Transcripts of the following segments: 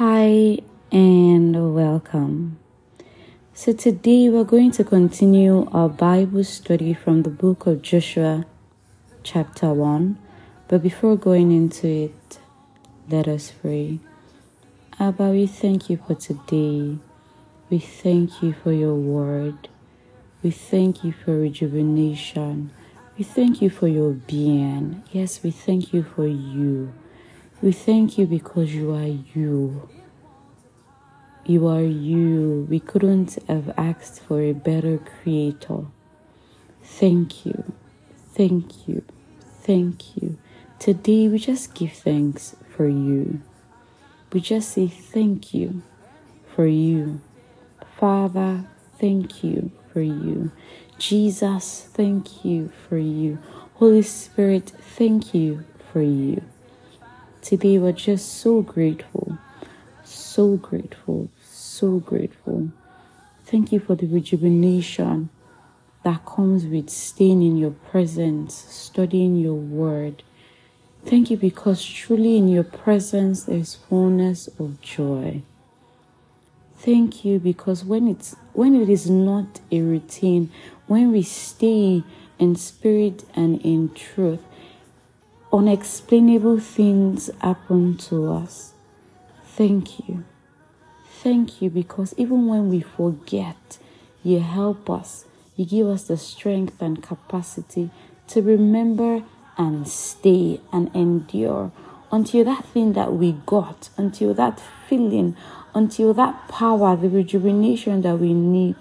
Hi and welcome. So, today we're going to continue our Bible study from the book of Joshua, chapter 1. But before going into it, let us pray. Abba, we thank you for today. We thank you for your word. We thank you for rejuvenation. We thank you for your being. Yes, we thank you for you. We thank you because you are you. You are you. We couldn't have asked for a better creator. Thank you. Thank you. Thank you. Today we just give thanks for you. We just say thank you for you. Father, thank you for you. Jesus, thank you for you. Holy Spirit, thank you for you. Today we're just so grateful, so grateful, so grateful. Thank you for the rejuvenation that comes with staying in your presence, studying your word. Thank you because truly in your presence there's fullness of joy. Thank you because when it's when it is not a routine, when we stay in spirit and in truth, unexplainable things happen to us. Thank you. Thank you because even when we forget, you help us. You give us the strength and capacity to remember and stay and endure until that thing that we got, until that feeling, until that power, the rejuvenation that we need,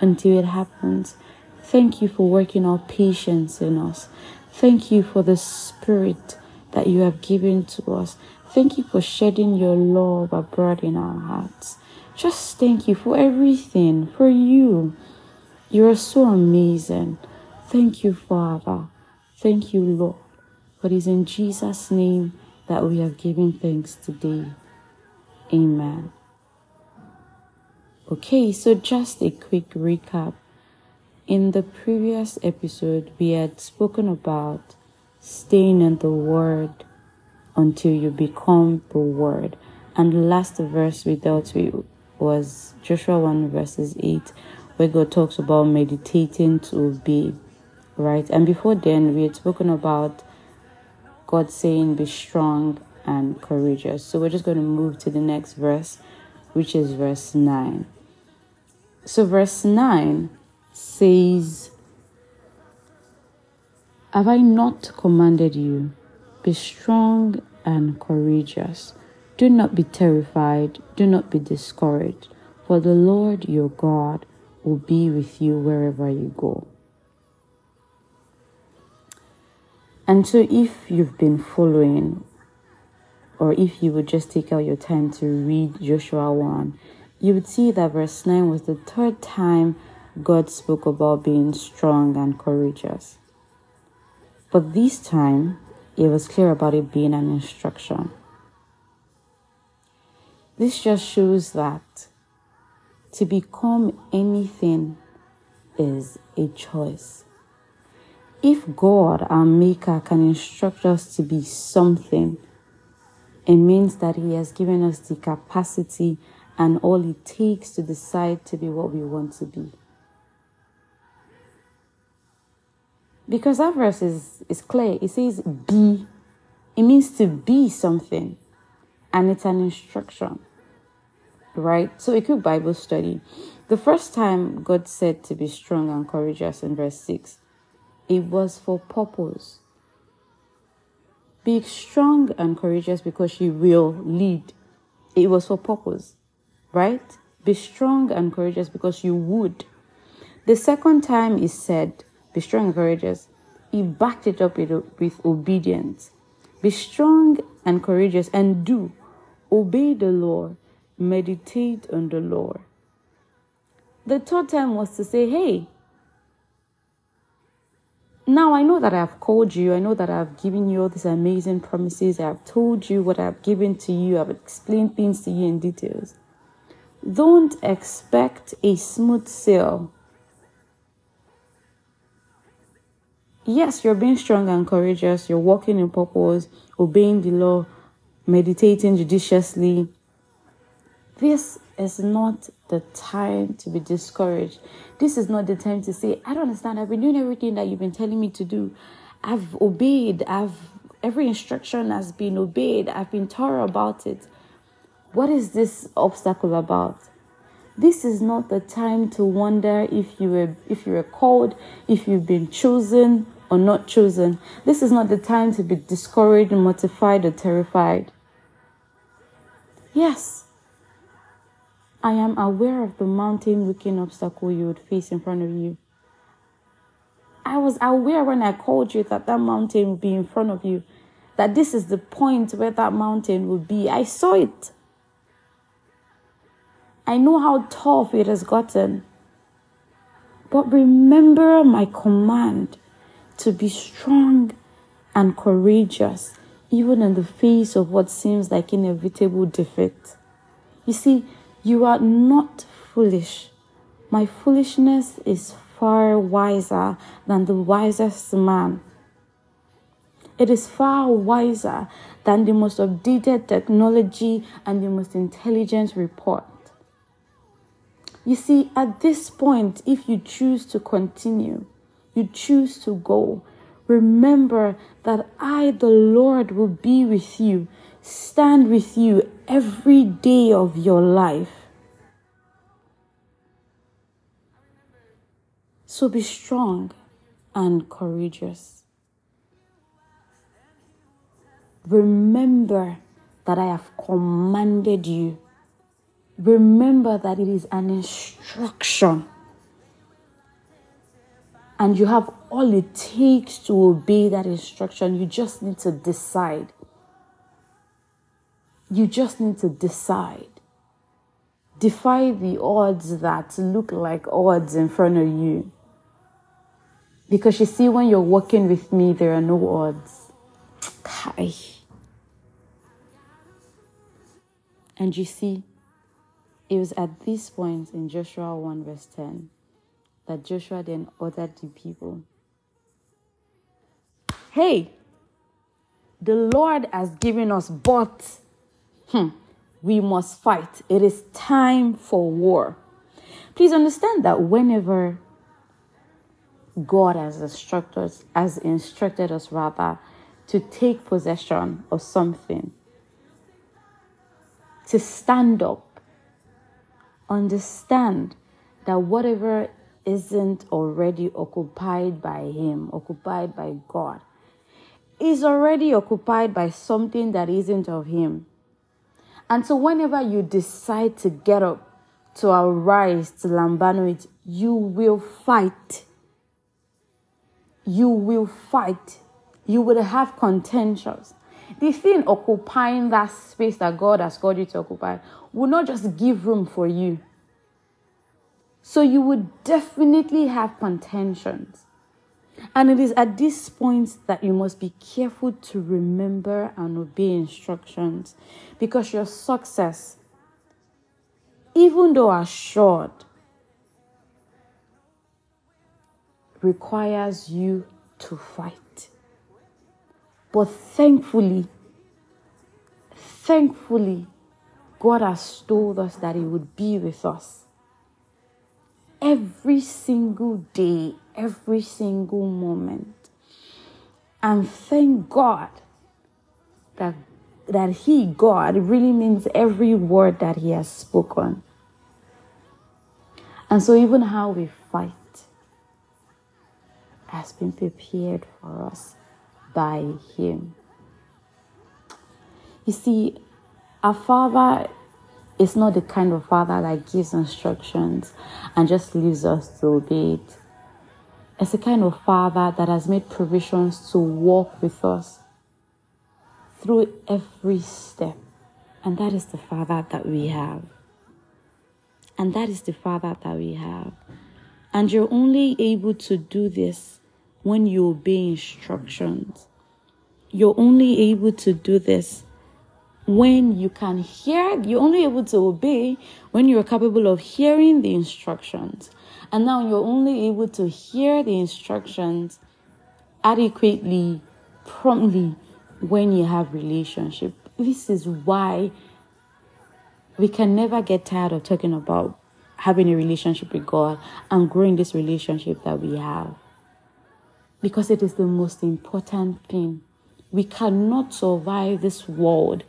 until it happens. Thank you for working out patience in us. Thank you for the spirit that you have given to us. Thank you for shedding your love abroad in our hearts. Just thank you for everything, for you. You are so amazing. Thank you, Father. Thank you, Lord. For it is in Jesus' name that we have given thanks today. Amen. Okay, so just a quick recap. In the previous episode, we had spoken about staying in the Word until you become the Word. And the last verse we dealt with was Joshua 1 verses 8, where God talks about meditating to obey, right? And before then, we had spoken about God saying, Be strong and courageous. So we're just going to move to the next verse, which is verse 9. So, verse 9 says, Have I not commanded you? Be strong and courageous. Do not be terrified, do not be discouraged, for the Lord your God will be with you wherever you go. And so, if you've been following, or if you would just take out your time to read Joshua 1, you would see that verse 9 was the third time God spoke about being strong and courageous. But this time, it was clear about it being an instruction. This just shows that to become anything is a choice. If God, our Maker, can instruct us to be something, it means that He has given us the capacity and all it takes to decide to be what we want to be. Because that verse is, is clear. It says be. It means to be something. And it's an instruction. Right? So a quick Bible study. The first time God said to be strong and courageous in verse 6, it was for purpose. Be strong and courageous because you will lead. It was for purpose. Right? Be strong and courageous because you would. The second time he said, be strong and courageous. He backed it up with, with obedience. Be strong and courageous and do. Obey the Lord. Meditate on the Lord. The third time was to say, hey, now I know that I have called you. I know that I have given you all these amazing promises. I have told you what I have given to you. I've explained things to you in details. Don't expect a smooth sail yes, you're being strong and courageous, you're walking in purpose, obeying the law, meditating judiciously, this is not the time to be discouraged. This is not the time to say, I don't understand. I've been doing everything that you've been telling me to do. I've obeyed. I've every instruction has been obeyed. I've been thorough about it. What is this obstacle about? This is not the time to wonder if you were if you were called, if you've been chosen or not chosen. This is not the time to be discouraged, mortified, or terrified. Yes, I am aware of the mountain looking obstacle you would face in front of you. I was aware when I called you that that mountain would be in front of you, that this is the point where that mountain would be. I saw it. I know how tough it has gotten. But remember my command to be strong and courageous, even in the face of what seems like inevitable defeat. You see, you are not foolish. My foolishness is far wiser than the wisest man. It is far wiser than the most updated technology and the most intelligent report. You see, at this point, if you choose to continue, you choose to go, remember that I, the Lord, will be with you, stand with you every day of your life. So be strong and courageous. Remember that I have commanded you remember that it is an instruction. And you have all it takes to obey that instruction. You just need to decide. You just need to decide. Defy the odds that look like odds in front of you. Because you see, when you're walking with me, there are no odds. And you see, it was at this point in Joshua 1, verse 10, that Joshua then ordered the people Hey, the Lord has given us, but hmm, we must fight. It is time for war. Please understand that whenever God has instructed us, has instructed us rather to take possession of something, to stand up, understand that whatever isn't already occupied by Him, occupied by God, is already occupied by something that isn't of Him. And so, whenever you decide to get up, to arise, to lambano it, you will fight. You will fight. You will have contentions. The thing occupying that space that God has called you to occupy will not just give room for you. So you would definitely have contentions. And it is at this point that you must be careful to remember and obey instructions because your success, even though assured, requires you to fight. But thankfully, thankfully, God has told us that He would be with us every single day, every single moment. And thank God that, that He, God, really means every word that He has spoken. And so, even how we fight has been prepared for us by Him. You see, our Father is not the kind of Father that gives instructions and just leaves us to obey it. It's a kind of Father that has made provisions to walk with us through every step. And that is the Father that we have. And that is the Father that we have. And you're only able to do this when you obey instructions. You're only able to do this when you can hear, you're only able to obey when you're capable of hearing the instructions. And now you're only able to hear the instructions adequately, promptly when you have relationship. This is why we can never get tired of talking about having a relationship with God and growing this relationship that we have. Because it is the most important thing. We cannot survive this world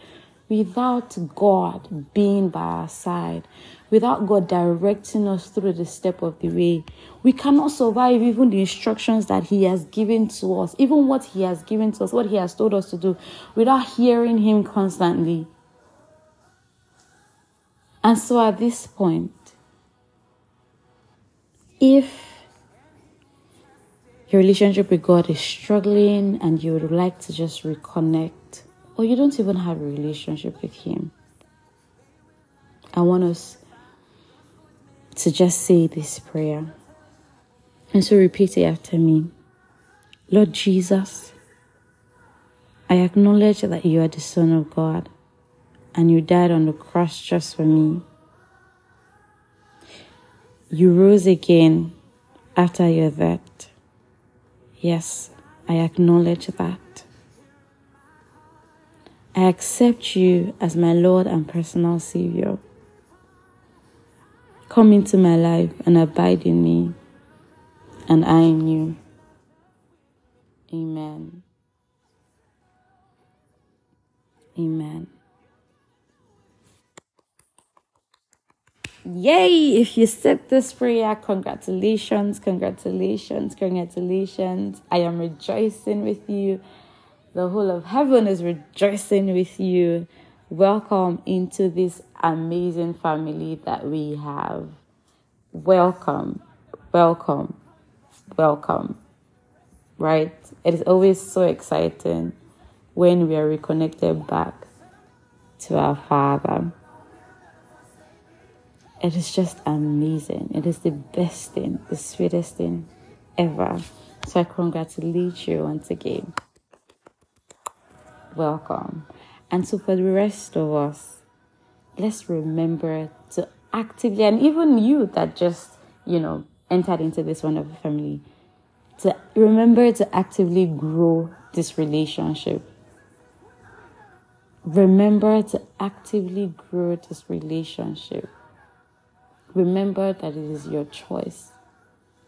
without God being by our side, without God directing us through the step of the way. We cannot survive even the instructions that He has given to us, even what He has given to us, what He has told us to do, without hearing Him constantly. And so at this point, if your relationship with God is struggling and you would like to just reconnect, or you don't even have a relationship with Him, I want us to just say this prayer. And so repeat it after me Lord Jesus, I acknowledge that you are the Son of God and you died on the cross just for me. You rose again after your death. Yes, I acknowledge that. I accept you as my Lord and personal Savior. Come into my life and abide in me, and I in you. Amen. Amen. Yay! If you said this prayer, congratulations, congratulations, congratulations. I am rejoicing with you. The whole of heaven is rejoicing with you. Welcome into this amazing family that we have. Welcome, welcome, welcome. Right? It is always so exciting when we are reconnected back to our Father. It is just amazing. It is the best thing, the sweetest thing ever. So I congratulate you once again. Welcome. And so for the rest of us, let's remember to actively, and even you that just, you know, entered into this wonderful family, to remember to actively grow this relationship. Remember to actively grow this relationship. Remember that it is your choice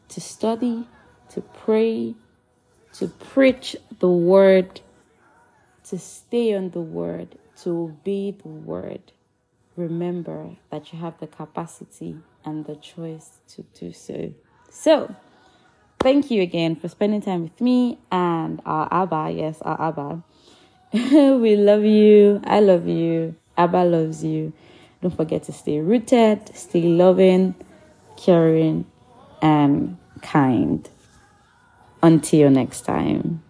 to study, to pray, to preach the word, to stay on the word, to obey the word. Remember that you have the capacity and the choice to do so. So, thank you again for spending time with me and our Abba. Yes, our Abba. we love you. I love you. Abba loves you. Don't forget to stay rooted, stay loving, caring, and kind. Until next time.